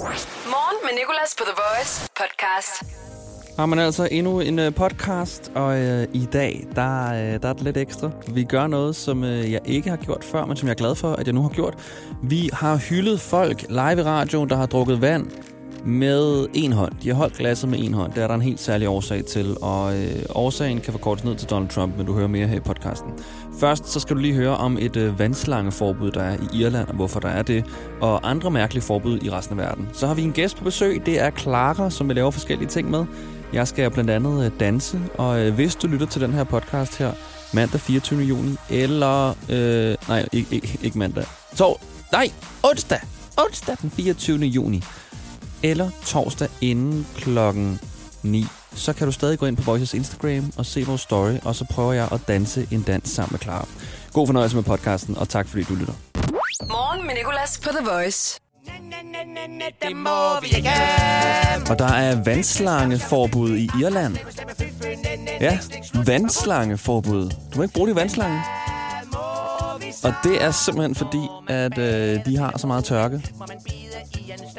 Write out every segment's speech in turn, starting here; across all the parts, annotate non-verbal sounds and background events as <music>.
Morgen med Nicolas på The Voice podcast. Har man altså endnu en øh, podcast, og øh, i dag, der, øh, der er det lidt ekstra. Vi gør noget, som øh, jeg ikke har gjort før, men som jeg er glad for, at jeg nu har gjort. Vi har hyldet folk live i radioen, der har drukket vand med en hånd. De har holdt glasset med en hånd. Det er der en helt særlig årsag til, og øh, årsagen kan forkortes ned til Donald Trump, men du hører mere her i podcasten. Først så skal du lige høre om et øh, vandslangeforbud, der er i Irland, og hvorfor der er det, og andre mærkelige forbud i resten af verden. Så har vi en gæst på besøg, det er Clara, som vi laver forskellige ting med. Jeg skal blandt andet øh, danse, og øh, hvis du lytter til den her podcast her, mandag 24. juni, eller... Øh, nej, ikke, ikke, ikke mandag. Så, nej, onsdag! Onsdag den 24. juni eller torsdag inden klokken 9. Så kan du stadig gå ind på Voices Instagram og se vores story, og så prøver jeg at danse en dans sammen med Clara. God fornøjelse med podcasten, og tak fordi du lytter. Morgen med Nicolas på The Voice. Og der er vandslangeforbud i Irland. Ja, vandslangeforbud. Du må ikke bruge de vandslange. Og det er simpelthen fordi, at øh, de har så meget tørke.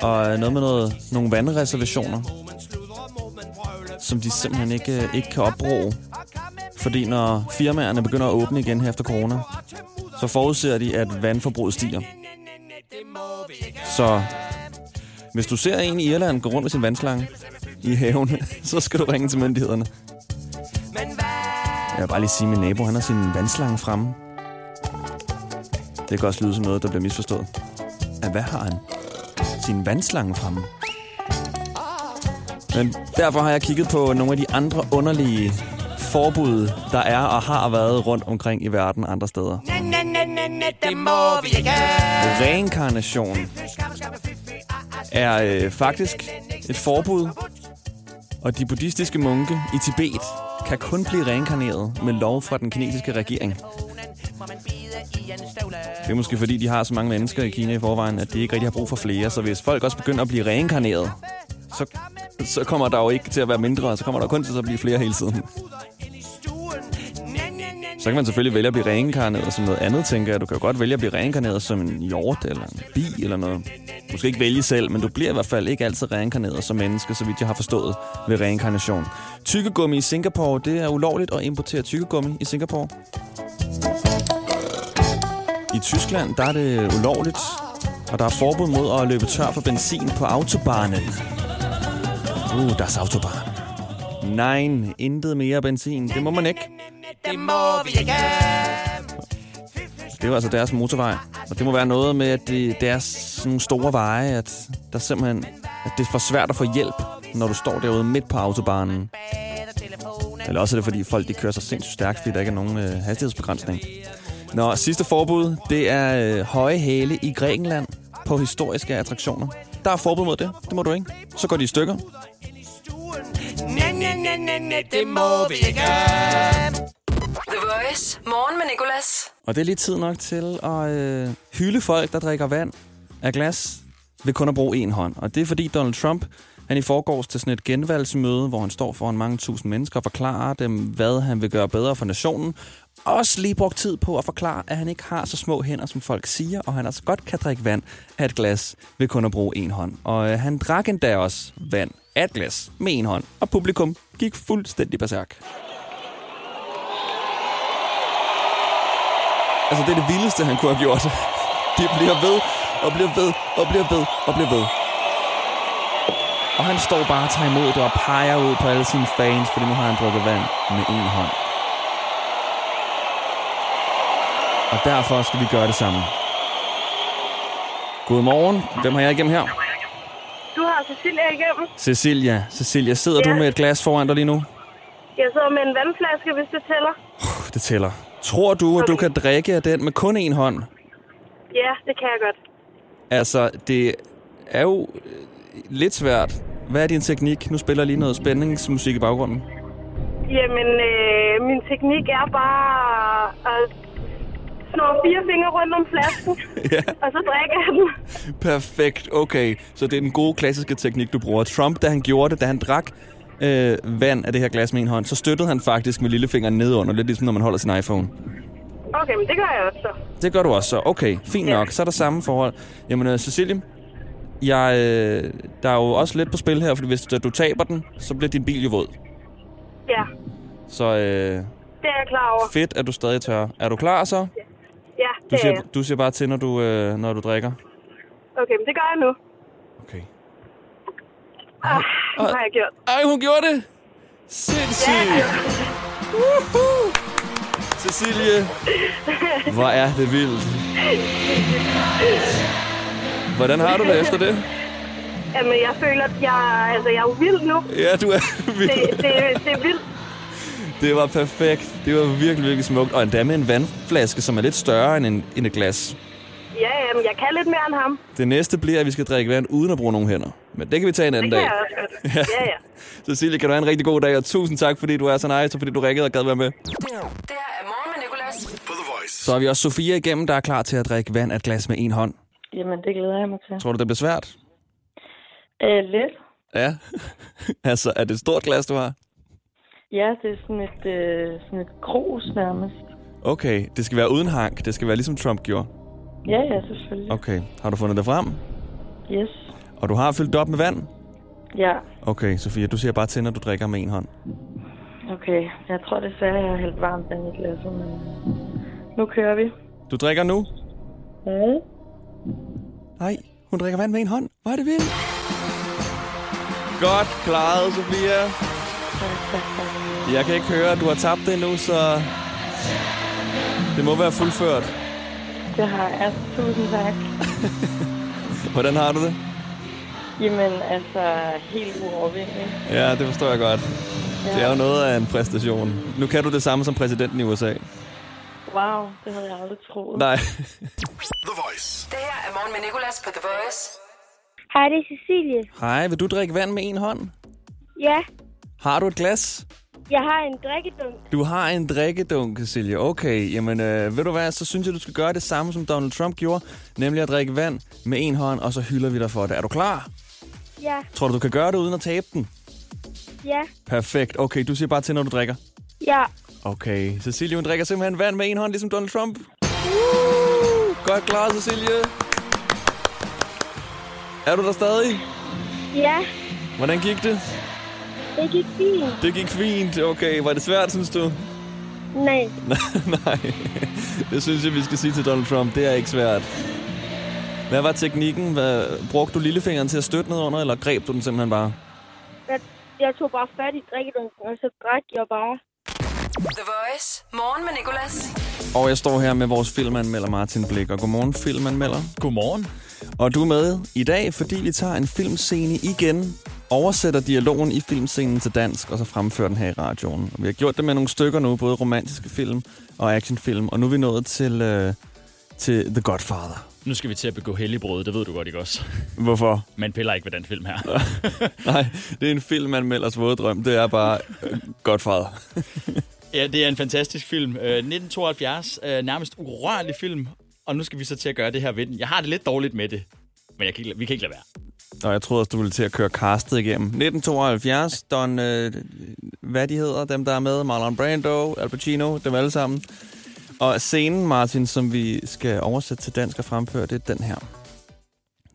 Og noget med noget, nogle vandreservationer, som de simpelthen ikke, øh, ikke kan opbruge. Fordi når firmaerne begynder at åbne igen her efter corona, så forudser de, at vandforbruget stiger. Så hvis du ser en i Irland gå rundt med sin vandslange i haven, <laughs> så skal du ringe til myndighederne. Jeg vil bare lige sige, at min nabo han har sin vandslange fremme. Det kan også lyde som noget, der bliver misforstået. At hvad har han? Sin vandslange fremme. Men derfor har jeg kigget på nogle af de andre underlige forbud, der er og har været rundt omkring i verden andre steder. Reinkarnation er øh, faktisk et forbud, og de buddhistiske munke i Tibet kan kun blive reinkarneret med lov fra den kinesiske regering. Det er måske fordi, de har så mange mennesker i Kina i forvejen, at de ikke rigtig har brug for flere. Så hvis folk også begynder at blive reinkarneret, så, så kommer der jo ikke til at være mindre, så kommer der kun til at blive flere hele tiden. Så kan man selvfølgelig vælge at blive reinkarneret som noget andet, tænker jeg. Du kan jo godt vælge at blive reinkarneret som en hjort eller en bi eller noget. Du skal ikke vælge selv, men du bliver i hvert fald ikke altid reinkarneret som menneske, så vidt jeg har forstået ved reinkarnation. Tykkegummi i Singapore, det er ulovligt at importere tykkegummi i Singapore. I Tyskland, der er det ulovligt, og der er forbud mod at løbe tør for benzin på autobahnen. Uh, das Autobahn. Nej, intet mere benzin. Det må man ikke. Det må vi ikke. Det er jo altså deres motorvej. Og det må være noget med, at det, det er sådan nogle store veje, at, der simpelthen, at det er for svært at få hjælp, når du står derude midt på autobanen. Eller også er det, fordi folk de kører så sindssygt stærkt, fordi der ikke er nogen øh, hastighedsbegrænsning. Nå, sidste forbud, det er øh, høje hæle i Grækenland på historiske attraktioner. Der er forbud mod det. Det må du ikke. Så går de i stykker. Det må vi ikke. The Voice. Morgen med Nicolas. Og det er lige tid nok til at øh, hylde folk, der drikker vand af glas ved kun at bruge en hånd. Og det er fordi Donald Trump, han i forgårs til sådan et genvalgsmøde, hvor han står foran mange tusind mennesker og forklarer dem, hvad han vil gøre bedre for nationen. Også lige brugt tid på at forklare, at han ikke har så små hænder, som folk siger, og han altså godt kan drikke vand af et glas ved kun at bruge en hånd. Og øh, han drak endda også vand af et glas med en hånd, og publikum gik fuldstændig berserk. Altså, det er det vildeste, han kunne have gjort. <laughs> De bliver ved, og bliver ved, og bliver ved, og bliver ved. Og han står bare og tager imod det og peger ud på alle sine fans, fordi nu har han drukket vand med en hånd. Og derfor skal vi gøre det sammen. Godmorgen. Hvem har jeg igennem her? Du har Cecilia igennem. Cecilia. Cecilia, sidder Ja. du med et glas foran dig lige nu? Jeg sidder med en vandflaske, hvis det tæller. Det tæller. Tror du, at du kan drikke af den med kun en hånd? Ja, det kan jeg godt. Altså, det er jo lidt svært. Hvad er din teknik? Nu spiller lige noget spændingsmusik i baggrunden. Jamen, øh, min teknik er bare at snå fire fingre rundt om flasken, <laughs> ja. og så drikker jeg den. Perfekt, okay. Så det er den gode klassiske teknik, du bruger. Trump, da han gjorde det, da han drak øh, vand af det her glas med en hånd, så støttede han faktisk med lillefingeren nedunder, lidt ligesom når man holder sin iPhone. Okay, men det gør jeg også så. Det gør du også så. Okay, fint Ja. nok. Så er der samme forhold. Jamen, uh, Cecilie, jeg, øh, der er jo også lidt på spil her, fordi hvis du taber den, så bliver din bil jo våd. Ja, Så øh, det er jeg klar over. fedt, at du stadig tør. Er du klar så? Ja, Du det er siger, jeg. du siger bare til, når du, øh, når du drikker. Okay, men det gør jeg nu. Okay. Ah, hvad har jeg gjort? Ej, hun gjorde det! Sindssygt! Woohoo! Cecilie, hvor er det vildt. Hvordan har du det efter det? Jamen, jeg føler, at jeg, altså, jeg er vild nu. Ja, du er Det, vild. det, det er vildt. Det var perfekt. Det var virkelig, virkelig smukt. Og endda med en vandflaske, som er lidt større end, en, end et glas. Ja, jamen, jeg kan lidt mere end ham. Det næste bliver, at vi skal drikke vand uden at bruge nogen hænder. Men det kan vi tage en Det anden kan dag. jeg også <laughs> godt. Ja, ja. Cecilie, kan du have en rigtig god dag, og tusind tak, fordi du er så nice, og fordi du ringede og gad være med. Det her er morgen med Nicolas. På The Voice. Så har vi også Sofia igennem, der er klar til at drikke vand af et glas med en hånd. Jamen, det glæder jeg mig til. Tror du, det bliver svært? Øh, lidt. Ja. <laughs> altså, er det et stort glas, du har? Ja, det er sådan et, øh, sådan et krus nærmest. Okay, det skal være uden hank. Det skal være ligesom Trump gjorde. Ja, ja, selvfølgelig. Okay, har du fundet det frem? Yes. Og du har fyldt det op med vand? Ja, Okay, Sofia, du siger bare til, når du drikker med en hånd. okay. Jeg tror desværre, jeg har hældt varmt vand i glasset, men nu kører vi. Du drikker nu? Mm. Nej, hun drikker vand med en hånd. Hvor er det vildt. Godt klaret, Sofia. Jeg kan ikke høre, at du har tabt det endnu, så det må være fuldført. Det har jeg. Tusind tak. <laughs> Hvordan har du det? Jamen, altså, helt uovervindelig. Ja, det forstår jeg godt. Det er jo noget af en præstation. Nu kan du det samme som præsidenten i USA. Wow, det havde jeg aldrig troet. Nej. <laughs> The Voice. Det her er morgen med Nicolas på The Voice. Hej, det er Cecilie. Hej, vil du drikke vand med en hånd? Ja, Har du et glas? jeg har en drikkedunk. Du har en drikkedunk, Cecilie. Okay, jamen øh, ved du hvad, så synes jeg, du skal gøre det samme, som Donald Trump gjorde. Nemlig at drikke vand med en hånd, og så hylder vi dig for det. Er du klar? Ja, Tror du, du kan gøre det uden at tabe den? ja, Perfekt. Okay, du siger bare til, når du drikker. ja. Okay, Cecilie, hun drikker simpelthen vand med en hånd, ligesom Donald Trump. Uh, godt klaret, Cecilie. Er du der stadig? Ja, Hvordan gik det? det gik fint. Det gik fint. Okay, var det svært, synes du? Nej, <laughs> Nej, det synes jeg, vi skal sige til Donald Trump. Det er ikke svært. Hvad var teknikken? Hvad, brugte du lillefingeren til at støtte ned under, eller greb du den simpelthen bare? jeg, jeg tog bare fat i drikkedunken, og så drak jeg bare. The Voice. Morgen med Nicolas. Og jeg står her med vores filmanmelder Martin Blik. Og godmorgen, filmanmelder. Godmorgen. Og du er med i dag, fordi vi tager en filmscene igen, oversætter dialogen i filmscenen til dansk, og så fremfører den her i radioen. Vi har gjort det med nogle stykker nu, både romantiske film og actionfilm, og nu er vi nået til, øh, til The Godfather. Nu skal vi til at begå helligbrød, det ved du godt, ikke også? Hvorfor? Man piller ikke ved den film her. <laughs> Nej, det er en filmanmelders våde drøm. Det er bare øh, Godfather ja, det er en fantastisk film. Øh, 1972, øh, nærmest urørlig film. Og nu skal vi så til at gøre det her ved den. Jeg har det lidt dårligt med det, men jeg kan ikke, vi kan ikke lade være. Nå, jeg troede også, du ville til at køre castet igennem. 1972, Don, øh, hvad de hedder, dem der er med, Marlon Brando, Al Pacino, dem alle sammen. Og scenen, Martin, som vi skal oversætte til dansk og fremføre, det er den her.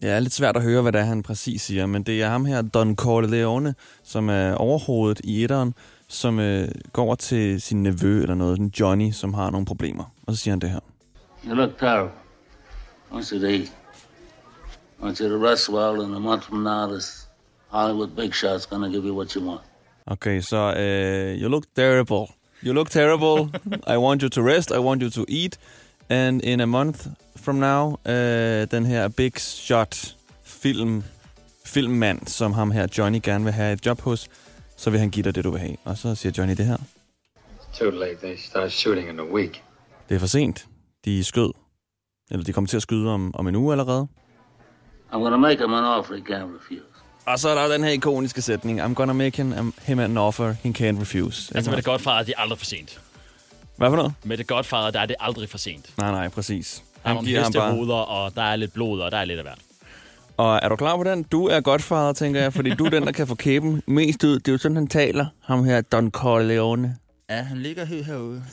Det er lidt svært at høre, hvad det er, han præcis siger, men det er ham her, Don Corleone, som er overhovedet i etteren, som øh, går over til sin nevø eller noget, den Johnny, som har nogle problemer. Og så siger han det her. You look terrible. I want you to eat. I want you to rest well, and a month from now, this Hollywood big shot's gonna give you what you want. Okay, så uh, you look terrible. You look terrible. <laughs> I want you to rest. I want you to eat. And in a month from now, uh, den her big shot film, filmmand, som ham her Johnny gerne vil have et job hos, så vil han give dig det, du vil have. Og så siger Johnny det her. Too late. They start shooting in a week. Det er for sent. De skød. Eller de kommer til at skyde om, om en uge allerede. I'm gonna make him an offer he can't refuse. Og så er der den her ikoniske sætning. I'm gonna make him, him an offer he can't refuse. Altså med The Godfather, det er aldrig for sent. Hvad for noget? Med The Godfather, der er det aldrig for sent. Nej, nej, præcis. Der er nogle hestehoveder, og der er lidt blod, og der er lidt af hvert. Og er du klar på den? Du er godfader, tænker jeg, fordi du er den, der kan få kæben mest ud. Det er jo sådan, han taler, ham her Don Corleone. Ja, han ligger helt herude.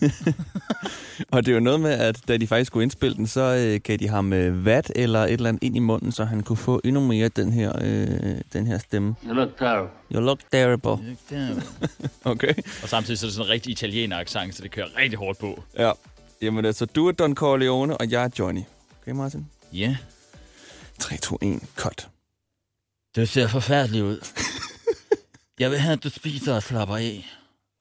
<laughs> Og det er jo noget med, at da de faktisk skulle indspille den, så øh, gav de ham øh, vat eller et eller andet ind i munden, så han kunne få endnu mere den her, øh, den her stemme. You look terrible. You look terrible. <laughs> Okay. Og samtidig så er det sådan en rigtig italiener accent, så det kører rigtig hårdt på. Ja. Jamen altså, du er Don Corleone, og jeg er Johnny. Okay, Martin? Ja. 3, 2, 1, cut. Det ser forfærdeligt ud. Jeg vil have, at du spiser og slapper af.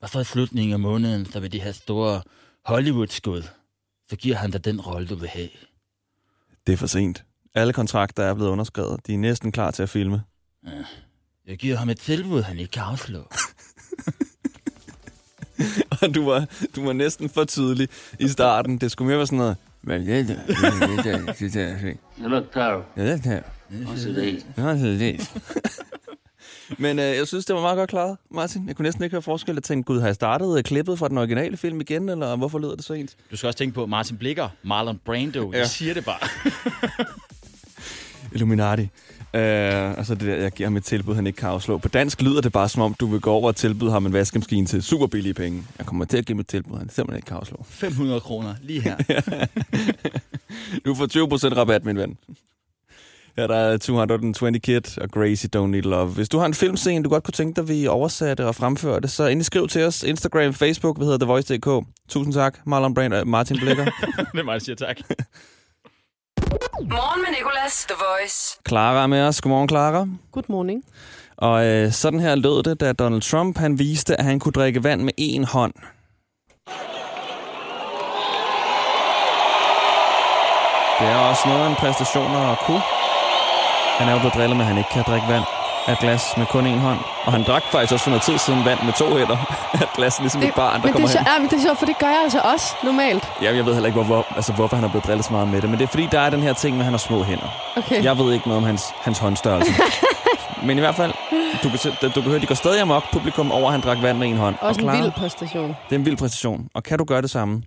Og så i slutningen af måneden, så vil de have store Hollywood-skud. Så giver han dig den rolle, du vil have. Det er for sent. Alle kontrakter er blevet underskrevet. De er næsten klar til at filme. Jeg giver ham et tilbud, han ikke kan afslå. <laughs> Og du var, du var næsten for tydelig i starten. Det skulle mere være sådan noget... Men det er det, det er det, det er det. Look terrible. Ja, det er What's it eat? det. er det. Men øh, jeg synes, det var meget godt klaret, Martin. Jeg kunne næsten ikke høre forskel. Jeg tænkte, gud, har jeg startet øh, klippet fra den originale film igen, eller hvorfor lyder det så ens? Du skal også tænke på Martin Blikker, Marlon Brando. Ja. Ja. Jeg siger det bare. <laughs> Illuminati. Øh, altså det der, jeg giver ham et tilbud, han ikke kan afslå. På dansk lyder det bare, som om du vil gå over og tilbyde ham en vaskemaskine til super billige penge. Jeg kommer til at give ham et tilbud, han simpelthen ikke kan afslå. 500 kroner lige her. <laughs> Du får 20% rabat, min ven. Ja, der er 220 Kid og Gracie Don't Need Love. Hvis du har en filmscene, du godt kunne tænke dig, vi oversatte og fremfører det, så endelig skriv til os. Instagram, Facebook, vi hedder The Voice.dk. Tusind tak, Marlon Brand og Martin Blikker. <laughs> det er mig, der siger tak. <laughs> Morgen med Nicolas, The Voice. Clara er med os. Godmorgen, Clara. Good morning. Og øh, sådan her lød det, da Donald Trump han viste, at han kunne drikke vand med én hånd. Det er også noget af en præstation at kunne. Han er jo blevet drillet med, at han ikke kan drikke vand af glas med kun én hånd. Og han drak faktisk også for noget tid siden vand med to hænder af <laughs> et glas, ligesom det, et barn, der men det kommer er, hen. sjovt, ja, men det er sjovt, for det gør jeg altså også normalt. Ja, jeg ved heller ikke, hvorfor, altså, hvorfor han er blevet drillet så meget med det. Men det er fordi, der er den her ting med, at han har små hænder. Okay. Jeg ved ikke noget om hans, hans håndstørrelse. <laughs> Men i hvert fald, du kan, se- du kan høre, de går stadig amok, publikum over, at han drak vand med en hånd. Også og en vild præstation. Det er en vild præstation. Og kan du gøre det samme?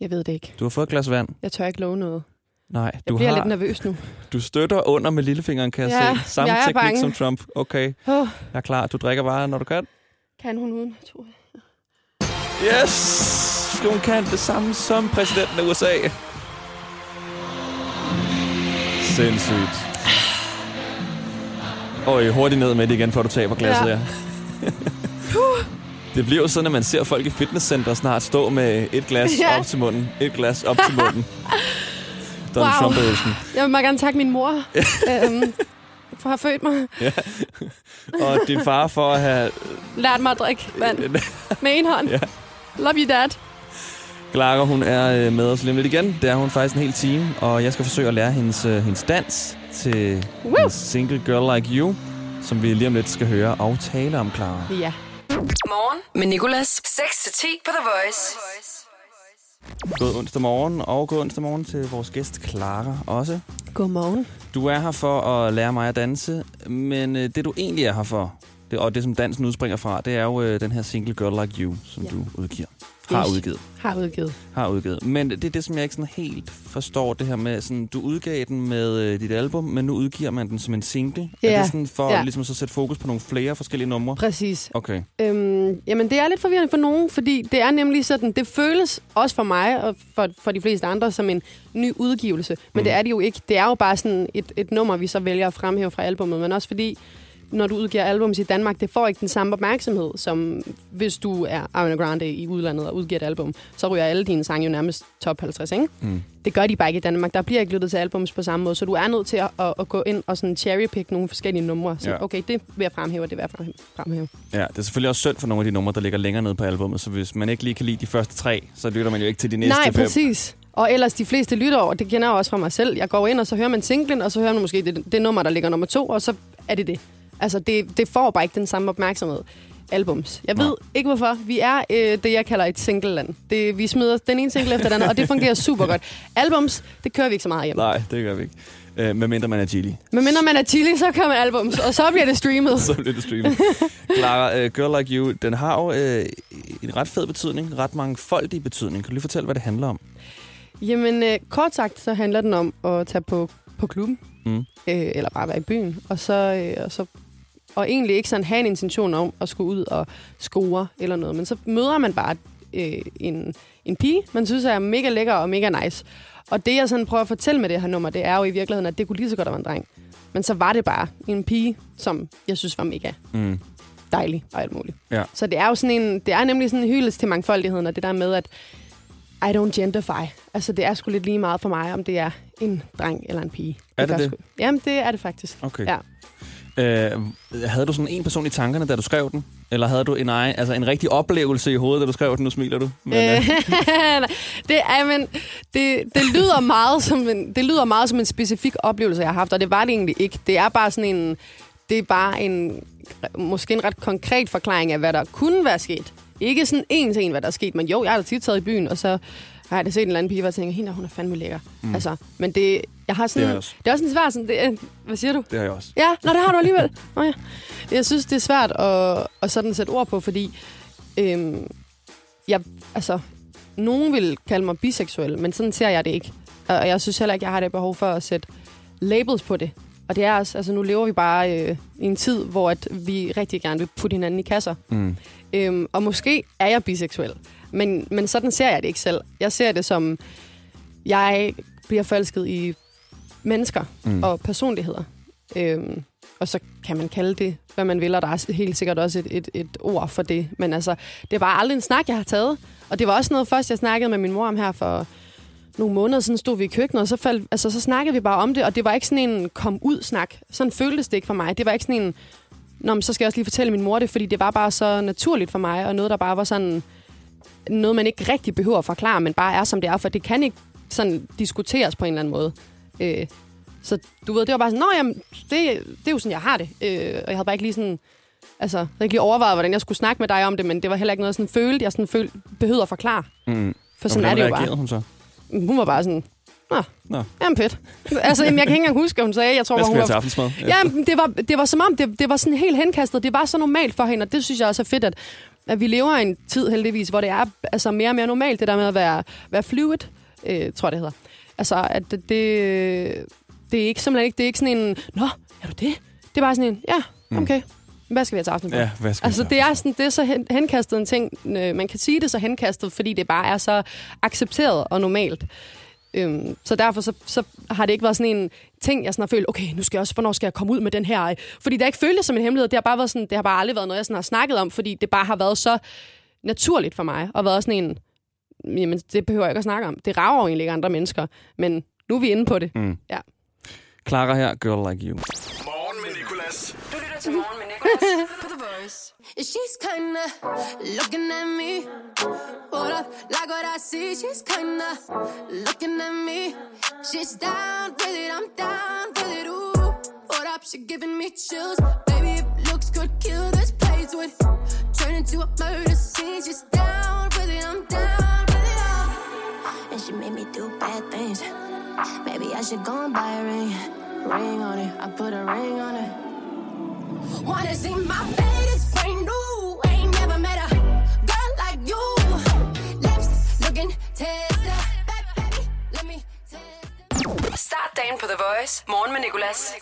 Jeg ved det ikke. Du har fået et glas vand. Jeg tør ikke love noget. Nej, Jeg du bliver har, lidt nervøs nu. <laughs> du støtter under med lillefingeren, kan jeg Ja, se. Samme jeg teknik bange. som Trump. Okay, Oh, jeg er klar. Du drikker bare, når du kan. kan hun uden? tror jeg. Yes! Hun kan det samme som præsidenten af USA. Sindssygt. Og hurtigt ned med det igen, før du taber glasset Ja. ja. Det bliver jo sådan, at man ser folk i fitnesscenter snart stå med et glas <laughs> ja. op til munden. Et glas op til munden. <laughs> Donald Wow. Trump-øvelsen. Jeg vil meget gerne takke min mor <laughs> øhm, for at have født mig. Og din far for at have Lært mig at drikke vand <laughs> med en hånd. Ja. Love you, dad. Clara, hun er øh, med os lidt igen. Det er hun faktisk en hel time, og jeg skal forsøge at lære hendes, øh, hendes dans til Woo! hendes Single Girl Like You, som vi lige om lidt skal høre og tale om, Clara. Ja. Morgen med Nicolas. 6-10 på The Voice. God onsdag morgen, og god onsdag morgen til vores gæst Clara også. Godmorgen. Du er her for at lære mig at danse, men øh, det du egentlig er her for, det, og det som dansen udspringer fra, det er jo øh, den her Single Girl Like You, som Ja. du udgiver. Har Yes. udgivet. Har udgivet. har udgivet. Men det er det, som jeg ikke sådan helt forstår, det her med, sådan, du udgav den med øh, dit album, men nu udgiver man den som en single. Er Ja. det sådan for Ja. ligesom så at sætte fokus på nogle flere forskellige numre? Præcis. Okay. Øhm, jamen, det er lidt forvirrende for nogen, fordi det er nemlig sådan, det føles også for mig og for, for de fleste andre som en ny udgivelse, men mm. det er det jo ikke. Det er jo bare sådan et, et nummer, vi så vælger at fremhæve fra albumet, men også fordi, når du udgiver albums i Danmark, det får ikke den samme opmærksomhed, som hvis du er Ariana Grande i udlandet og udgiver et album, så ryger alle dine sange jo nærmest top 50, ikke? Mm. Det gør de bare ikke i Danmark. Der bliver ikke lyttet til albums på samme måde, så du er nødt til at, at, at gå ind og sådan cherrypick nogle forskellige numre. Så Ja. okay, det vil jeg fremhæve, og det vil jeg fremhæve- fremhæve. Ja, det er selvfølgelig også synd for nogle af de numre, der ligger længere nede på albumet, så hvis man ikke lige kan lide de første tre, så lytter man jo ikke til de næste Nej, fem. præcis. Og ellers de fleste lytter over, det kender jeg også fra mig selv. Jeg går ind, og så hører man singlen, og så hører man måske det, det nummer, der ligger nummer to, og så er det det. Altså, det, det får bare ikke den samme opmærksomhed. Albums. Jeg ved Nej. ikke hvorfor. Vi er øh, det, jeg kalder et single-land. Det, vi smider den ene single efter den anden, og det fungerer super godt. Albums, det kører vi ikke så meget hjem. Nej, det gør vi ikke. Øh, medmindre man er Gilly. Men mindre man er chili, så man albums, og så bliver det streamet. <laughs> så bliver det streamet. Clara, uh, Girl Like You, den har jo uh, en ret fed betydning, ret mangfoldig betydning. Kan du lige fortælle, hvad det handler om? Jamen, øh, kort sagt, så handler den om at tage på, på klubben. Mm. Øh, eller bare være i byen. Og så, øh, og så og egentlig ikke sådan have en intention om at skulle ud og score eller noget. Men så møder man bare øh, en, en pige, man synes er mega lækker og mega nice. Og det, jeg sådan prøver at fortælle med det her nummer, det er jo i virkeligheden, at det kunne lige så godt have været en dreng. Men så var det bare en pige, som jeg synes var mega Mm. dejlig og alt muligt. Ja. Så det er jo sådan en, det er nemlig sådan en hyldest til mangfoldigheden, og det der med, at I don't genderfy. Altså, det er sgu lidt lige meget for mig, om det er en dreng eller en pige. Er det gør det? Sgu. Jamen, det er det faktisk. Okay. Ja. Øh, havde du sådan en person i tankerne, da du skrev den? Eller havde du en, egen, altså en rigtig oplevelse i hovedet, da du skrev den? Nu smiler du. Men, øh, Øh, <laughs> det, er, men, det, det, lyder meget som en, det lyder meget som en specifik oplevelse, jeg har haft, og det var det egentlig ikke. Det er bare sådan en, det er bare en, måske en ret konkret forklaring af, hvad der kunne være sket. Ikke sådan en til en, hvad der er sket, men jo, jeg har da tit taget i byen, og så har jeg da set en eller anden pige, hvor jeg tænker, hende, hun er fandme lækker. Mm. Altså, men det, jeg har sådan, Det har jeg også. det er også en svær sådan, det, hvad siger du? det har jeg også. Ja, nå, det har du alligevel. Nå, ja. Jeg synes, det er svært at, at sådan sætte ord på, fordi øhm, jeg, altså, nogen vil kalde mig biseksuel, men sådan ser jeg det ikke. Og jeg synes heller ikke, jeg har det behov for at sætte labels på det. Og det er også, altså nu lever vi bare øh, i en tid, hvor at vi rigtig gerne vil putte hinanden i kasser. Mm. Øhm, og måske er jeg biseksuel, men, men sådan ser jeg det ikke selv. Jeg ser det som, jeg bliver forelsket i mennesker Mm. og personligheder. Øhm, og så kan man kalde det, hvad man vil, og der er helt sikkert også et, et, et ord for det. Men altså, det er bare aldrig en snak, jeg har taget. Og det var også noget først, jeg snakkede med min mor om her for nogle måneder siden, stod vi i køkkenet, og så, faldt, altså, så snakkede vi bare om det, og det var ikke sådan en kom-ud-snak. Sådan føltes det ikke for mig. Det var ikke sådan en, Nå, men så skal jeg også lige fortælle min mor det, fordi det var bare så naturligt for mig, og noget, der bare var sådan, noget, man ikke rigtig behøver at forklare, men bare er, som det er, for det kan ikke sådan diskuteres på en eller anden måde. Øh, så du ved, det var bare sådan, nå jamen, det, det er jo sådan, jeg har det. Øh, og jeg havde bare ikke lige sådan, altså, jeg havde ikke lige overvejet, hvordan jeg skulle snakke med dig om det, men det var heller ikke noget, jeg sådan følte, jeg sådan følte, behøvede at forklare. Mm. For sådan Og er det jo hvordan bare. hun så? Hun var bare sådan, nå, Nå. jamen fedt. altså, jamen, jeg kan ikke engang huske, hun sagde. Jeg tror, Hvad skal hun var til aftensmad? Ja, men det var, det var som om, det, det var sådan helt henkastet. Det var så normalt for hende, og det synes jeg også er fedt, at, at vi lever i en tid heldigvis, hvor det er altså, mere og mere normalt, det der med at være, være fluid, øh, tror jeg, det hedder. Altså, at det, det, det er ikke simpelthen ikke, det er ikke sådan en, nå, er du det? Det er bare sådan en, ja, okay. Hvad skal vi have til aftensmad? Ja, hvad skal Altså, det er, sådan, det er så hen, henkastet en ting. Øh, man kan sige det så henkastet, fordi det bare er så accepteret og normalt. Øhm, så derfor så, så har det ikke været sådan en ting, jeg sådan har følt, okay, nu skal jeg også, hvornår skal jeg komme ud med den her? Fordi det har ikke føltes som en hemmelighed. Det har bare været sådan, det har bare aldrig været noget, jeg sådan har snakket om, fordi det bare har været så naturligt for mig, og været sådan en, jamen, det behøver jeg ikke at snakke om. Det rager jo egentlig ikke andre mennesker, men nu er vi inde på det. Mm. Ja. Clara her, Girl Like You. Morgen med Nicolas. Du lytter til morgen med Nicolas på The Voice. She's kinda looking at me. What up? Like what I see. She's kinda looking at me. She's down with it. I'm down with it. Ooh. What up? She giving me chills. Baby, if looks could kill this place would turn into a murder scene. She's down with it. I'm down with it. all. And she made me do bad things. Maybe I should go and buy a ring. Ring on it. I put a ring on it. Wanna see my fate is brand new. Ain't never met a girl like you. Lips looking tender. Baby, let me test. Start dagen på The Voice. Morgen med Nicolas.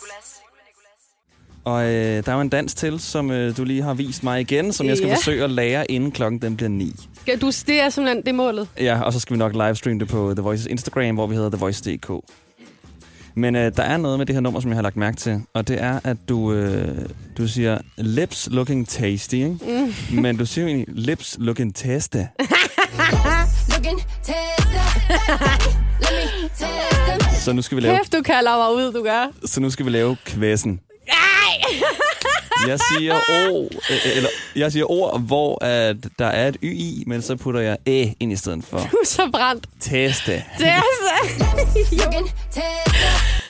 Og øh, der er jo en dans til, som øh, du lige har vist mig igen, som jeg skal Ja. forsøge at lære, inden klokken den bliver 9. Skal du, det er simpelthen det er målet. Ja, og så skal vi nok livestreame det på The Voices Instagram, hvor vi hedder TheVoice.dk. Men øh, der er noget med det her nummer, som jeg har lagt mærke til, og det er, at du, øh, du siger lips looking tasty, ikke? Mm. Men du siger jo egentlig lips looking tasty. <laughs> Looking tester. Let me test them. Så nu skal vi lave, Kæft, du kalder mig ud, du gør. så nu skal vi lave kvæssen. Nej! <laughs> Jeg siger ord, øh, eller jeg siger ord, hvor at der er et y i, men så putter jeg æ ind i stedet for <laughs> Du er så brændt. taste. Det er så... Looking tester.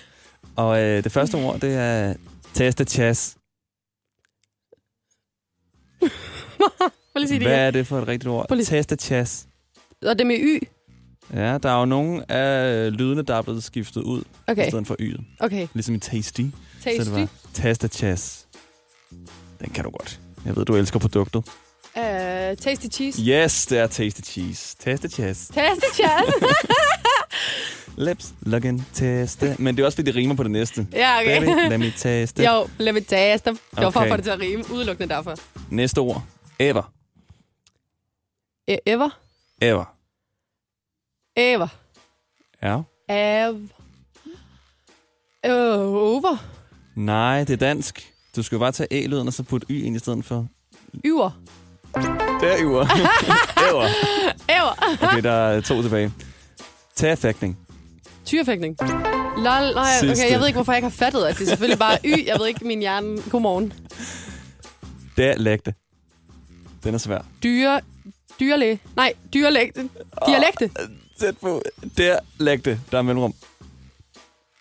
Og øh, det første ord, det er taste chas. <laughs> Hvad er det for et rigtigt ord? Taste chas. Og det med y. Ja, der er jo nogle af lydene, der er blevet skiftet ud Okay. i stedet for y'et. Okay. Ligesom i tasty. Så Tasty. det var taste chas. Den kan du godt. Jeg ved, du elsker produktet. Uh, tasty cheese. Yes, det er tasty cheese. Taste chas. Tasty cheese. <laughs> Lips, looking, teste. Men det er også, fordi det rimer på det næste. Ja, okay. Baby, let me taste. Jo, lad mig tage Det var for at Okay. få det til at rime. Udelukkende derfor. Næste ord. Ever. E- Ever? Ever. Ever. Ja. Av. Øh, over. Nej, det er dansk. Du skal jo bare tage A-lyden og så putte Y ind i stedet for. Yver. Det er Ever. Ever. <laughs> Ever. Okay, der er to tilbage. Tagfægtning. Tyrefægtning. Lol. Nej, okay, jeg ved ikke, hvorfor jeg ikke har fattet, at det er selvfølgelig bare Y. Jeg ved ikke, min hjerne... Godmorgen. Det er lægte. Den er svær. Dyre... Dyrlæge. Nej, dyrlægte. Dialekte. Tæt på. Der lægte. Der er mellemrum.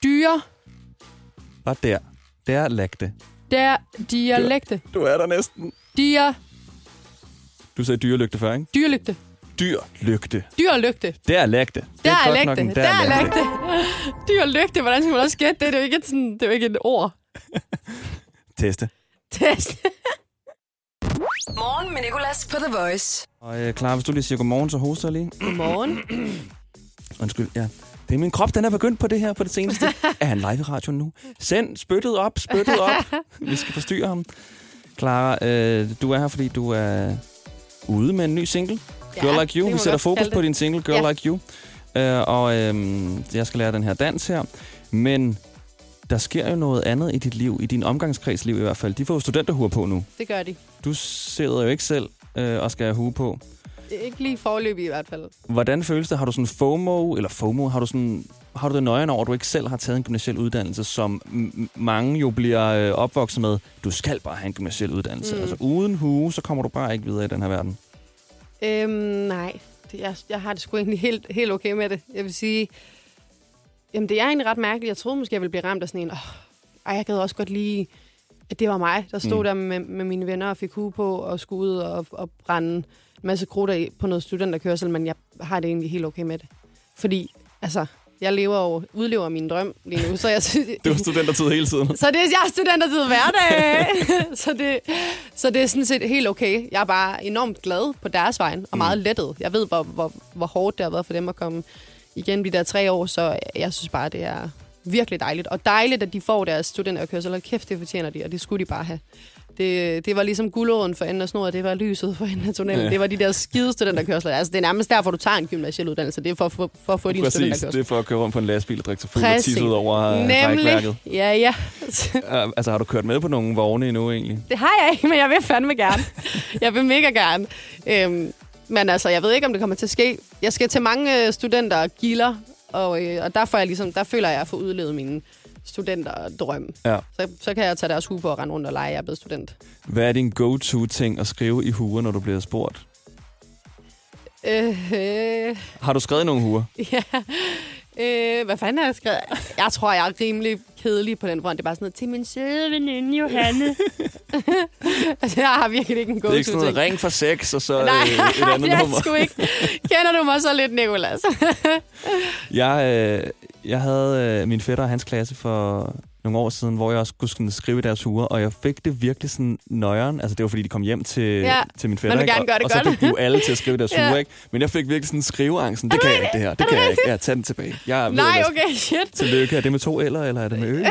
Dyre... Bare der. Der lægte. Der... Dialekte. Du er der næsten. Dia... Du sagde dyrelygte før, ikke? Dyrlygte. Dyrlygte. Dyrlygte. Der er er er lægte. <laughs> Dyrlygte. Hvordan skal man også gætte det? Det er jo ikke, et sådan, det er jo ikke et ord. <laughs> Teste. Test. <laughs> Morgen med Nicolas på The Voice. Og øh, Clara, hvis du lige siger godmorgen, så hoster jeg lige. Godmorgen. Undskyld, ja. Det er min krop, den er begyndt på det her på det seneste. <laughs> er han live i radioen nu? Send spyttet op, spyttet op. <laughs> Vi skal forstyrre ham. Clara, øh, du er her, fordi du er ude med en ny single. Ja, Girl Like det You. Vi sætter fokus på din single, Girl Ja. Like You. Øh, og øh, jeg skal lære den her dans her. Men der sker jo noget andet i dit liv, i din omgangskredsliv i hvert fald. De får jo studenterhuer på nu. Det gør de. Du sidder jo ikke selv øh, og skal have hue på. Ikke lige forløb i hvert fald. Hvordan føles det? Har du sådan FOMO, eller FOMO, har du, sådan, har du det nøjere over, at du ikke selv har taget en gymnasiel uddannelse, som mange jo bliver øh, opvokset med, du skal bare have en gymnasiel uddannelse. Mm. Altså uden hue, så kommer du bare ikke videre i den her verden. Øhm, nej, det, jeg, jeg har det sgu egentlig helt, helt okay med det. Jeg vil sige, jamen det er egentlig ret mærkeligt. Jeg troede måske, jeg ville blive ramt af sådan en, oh, ej, jeg gad også godt lige, at det var mig, der stod Mm. der med, med mine venner og fik hue på og skulle ud og, og brænde masse krutter i på noget studenterkørsel, men jeg har det egentlig helt okay med det. Fordi, altså, jeg lever jo, udlever min drøm lige nu, så jeg <laughs> synes... Det var studentertid hele tiden. Så det er jeg er studentertid hverdag. <laughs> så, det, så det er sådan set helt okay. Jeg er bare enormt glad på deres vejen, og meget lettet. Jeg ved, hvor, hvor, hvor hårdt det har været for dem at komme igen de der tre år, så jeg synes bare, det er virkelig dejligt. Og dejligt, at de får deres studenterkørsel. Og kæft, det fortjener de, og det skulle de bare have. Det, det var ligesom guldåren for enden af snoret, det var lyset for enden af tunnelen. Ja. Det var de der skide studenterkørsler. Altså, det er nærmest derfor, du tager en gymnasiel uddannelse. Det er for, for, for at få din Præcis, studenterkørsel. det er for at køre rundt på en lastbil og drikke sig fuld og Præcis. tisse ud over øh, rækværket. Ja, ja. Altså, har du kørt med på nogle vogne endnu egentlig? Det har jeg ikke, men jeg vil fandme gerne. jeg vil mega gerne. Øhm, men altså, jeg ved ikke, om det kommer til at ske. Jeg skal til mange øh, studenter og gilder, og, øh, og der, får jeg ligesom, der føler jeg, at jeg får udlevet mine studenterdrøm. Ja. Så, så kan jeg tage deres hue på og rende rundt og lege, jeg er blevet student. Hvad er din go-to-ting at skrive i huer, når du bliver spurgt? Øh, øh, Har du skrevet nogle huer? <laughs> ja. Øh, hvad fanden har jeg skrevet? Jeg tror, jeg er rimelig kedelig på den front. Det er bare sådan noget, til min søde veninde Johanne. <laughs> altså, jeg har virkelig ikke en Det go-to er ikke sådan noget ring for sex, og så Nej, øh, et andet <laughs> det er nummer. sgu ikke. Kender du mig så lidt, Nicolas? Jeg, øh, jeg havde øh, min fætter og hans klasse for nogle år siden, hvor jeg også skulle skrive deres huer, og jeg fik det virkelig sådan nøjeren. Altså, det var fordi, de kom hjem til, Ja, til min fætter, ikke? og, det og så fik jo alle til at skrive deres <laughs> Ja. huer, ikke? Men jeg fik virkelig sådan skriveangsten. Det kan jeg ikke, det her. Det kan jeg ikke. Ja, tag den tilbage. Jeg ved Nej, okay, shit. Tillykke. Er det med to eller, eller er det med ø? Eller?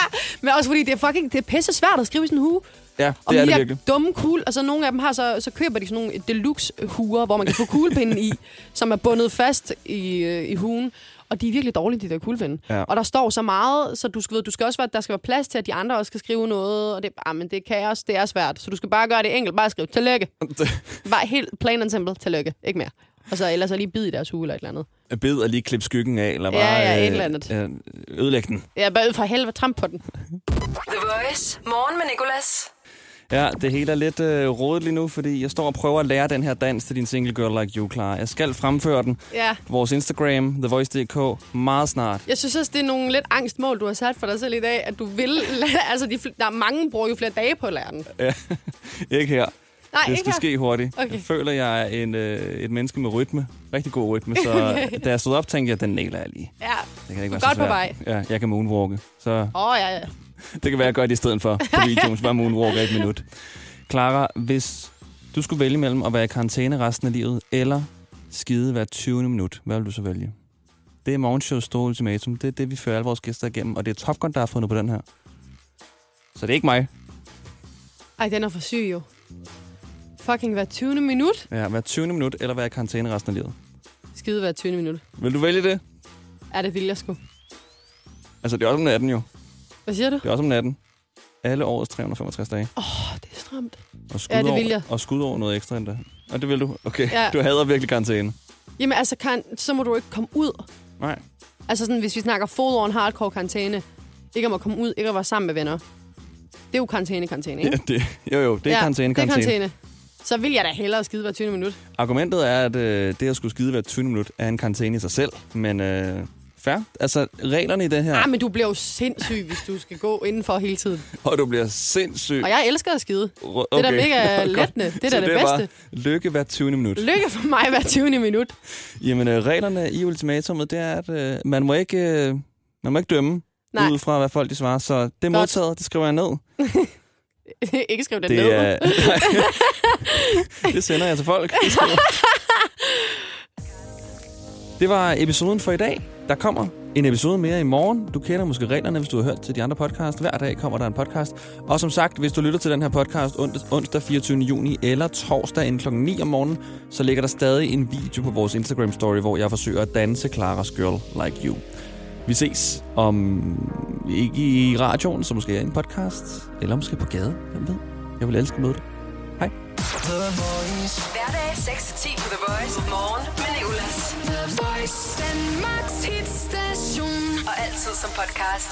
<laughs> Men også fordi, det er fucking, det er pisse svært at skrive i sådan en hue. Ja, Og det er de det virkelig. dumme kugle, altså nogle af dem har så, så køber de sådan nogle deluxe huer, hvor man kan få kuglepinden i, <laughs> som er bundet fast i, øh, i huen. Og de er virkelig dårlige, de der kuglepinde. Ja. Og der står så meget, så du skal, ved, du skal også være, der skal være plads til, at de andre også skal skrive noget. Og det, ah, men det er kaos, det er svært. Så du skal bare gøre det enkelt. Bare skrive tillykke. <laughs> Bare helt plain and simple. Tillykke. Ikke mere. Og så ellers så lige bid i deres hue eller et eller andet. Bed og lige klippe skyggen af, eller Ja, bare ja, et øh, eller andet. øh, ødelægge den. Ja, bare for helvede, tramp på den. The Voice. Morgen med Nicolas. Ja, det hele er lidt øh, rodet lige nu, fordi jeg står og prøver at lære den her dans til din single Girl Like You, Clara. Jeg skal fremføre den Ja. på vores Instagram, TheVoice.dk, meget snart. Jeg synes også, det er nogle lidt angstmål, du har sat for dig selv i dag, at du vil... <laughs> altså, de, der er mange, bruger jo flere dage på at lære den. Ja, <laughs> ikke her. Nej, det ikke skal her. ske hurtigt. Okay. Jeg føler, jeg er en, øh, et menneske med rytme. Rigtig god rytme. Så <laughs> Okay. da jeg stod op, tænkte jeg, den nailer jeg lige. Ja. Det kan ikke være Godt på vej. Ja, jeg kan moonwalke. Så Åh, oh, ja, ja. Det kan være, jeg gør det i stedet for på <laughs> videoen. Så bare moonwalker et minut. Clara, hvis du skulle vælge mellem at være i karantæne resten af livet, eller skide hver 20. minut, hvad vil du så vælge? Det er morgenshows store ultimatum. Det er det, vi fører alle vores gæster igennem. Og det er Top Gun, der har fundet på den her. Så det er ikke mig. Ej, den er for syg jo. Fucking hver 20. minut. Ja, hver 20. minut, eller være i karantæne resten af livet. Skide hver 20. minut. Vil du vælge det? Er det vil jeg sgu. Altså, det er også om natten jo. Hvad siger du? Det er også om natten. Alle årets 365 dage. Åh, oh, det er stramt. Og skud Ja, det vil over- jeg. Og skud over noget ekstra endda. Og det vil du? Okay. Ja. Du hader virkelig karantæne. Jamen altså, kan, så må du ikke komme ud. Nej. Altså sådan, hvis vi snakker full on hardcore karantæne. Ikke om at komme ud, ikke at være sammen med venner. Det er jo karantæne, karantæne, ikke? Ja, det, jo, jo, det er ja, karantæne, det er karantæne. karantæne. Så vil jeg da hellere skide hver 20. minut. Argumentet er, at øh, det at skulle skide hver 20 minut er en karantæne i sig selv. Men øh, fair. Altså, reglerne i det her... Ah, men du bliver jo sindssyg, hvis du skal gå indenfor hele tiden. <laughs> Og du bliver sindssyg. Og jeg elsker at skide. Okay. Det er da mega <laughs> lettende. Det er Så da det det er bedste. lykke hver 20 minut. Lykke for mig hver 20. minut. Jamen, øh, reglerne i ultimatummet, det er, at øh, man, må ikke, øh, man må ikke dømme Nej. ud fra, hvad folk de svarer. Så det er Godt. modtaget, det skriver jeg ned. <laughs> ikke skriv det, Det ned. er... det sender jeg til folk. Det var episoden for i dag. Der kommer en episode mere i morgen. Du kender måske reglerne, hvis du har hørt til de andre podcast. Hver dag kommer der en podcast. Og som sagt, hvis du lytter til den her podcast on- onsdag 24. juni eller torsdag inden klokken 9 om morgenen, så ligger der stadig en video på vores Instagram story, hvor jeg forsøger at danse Claras Girl Like You. Vi ses om ikke i radioen, så måske i en podcast, eller måske på gade. Hvem ved? Jeg vil elske at møde dig. Hej. Hverdag 6-10 på The Voice. Morgen med Voice. Danmarks hitstation. Og altid som podcast.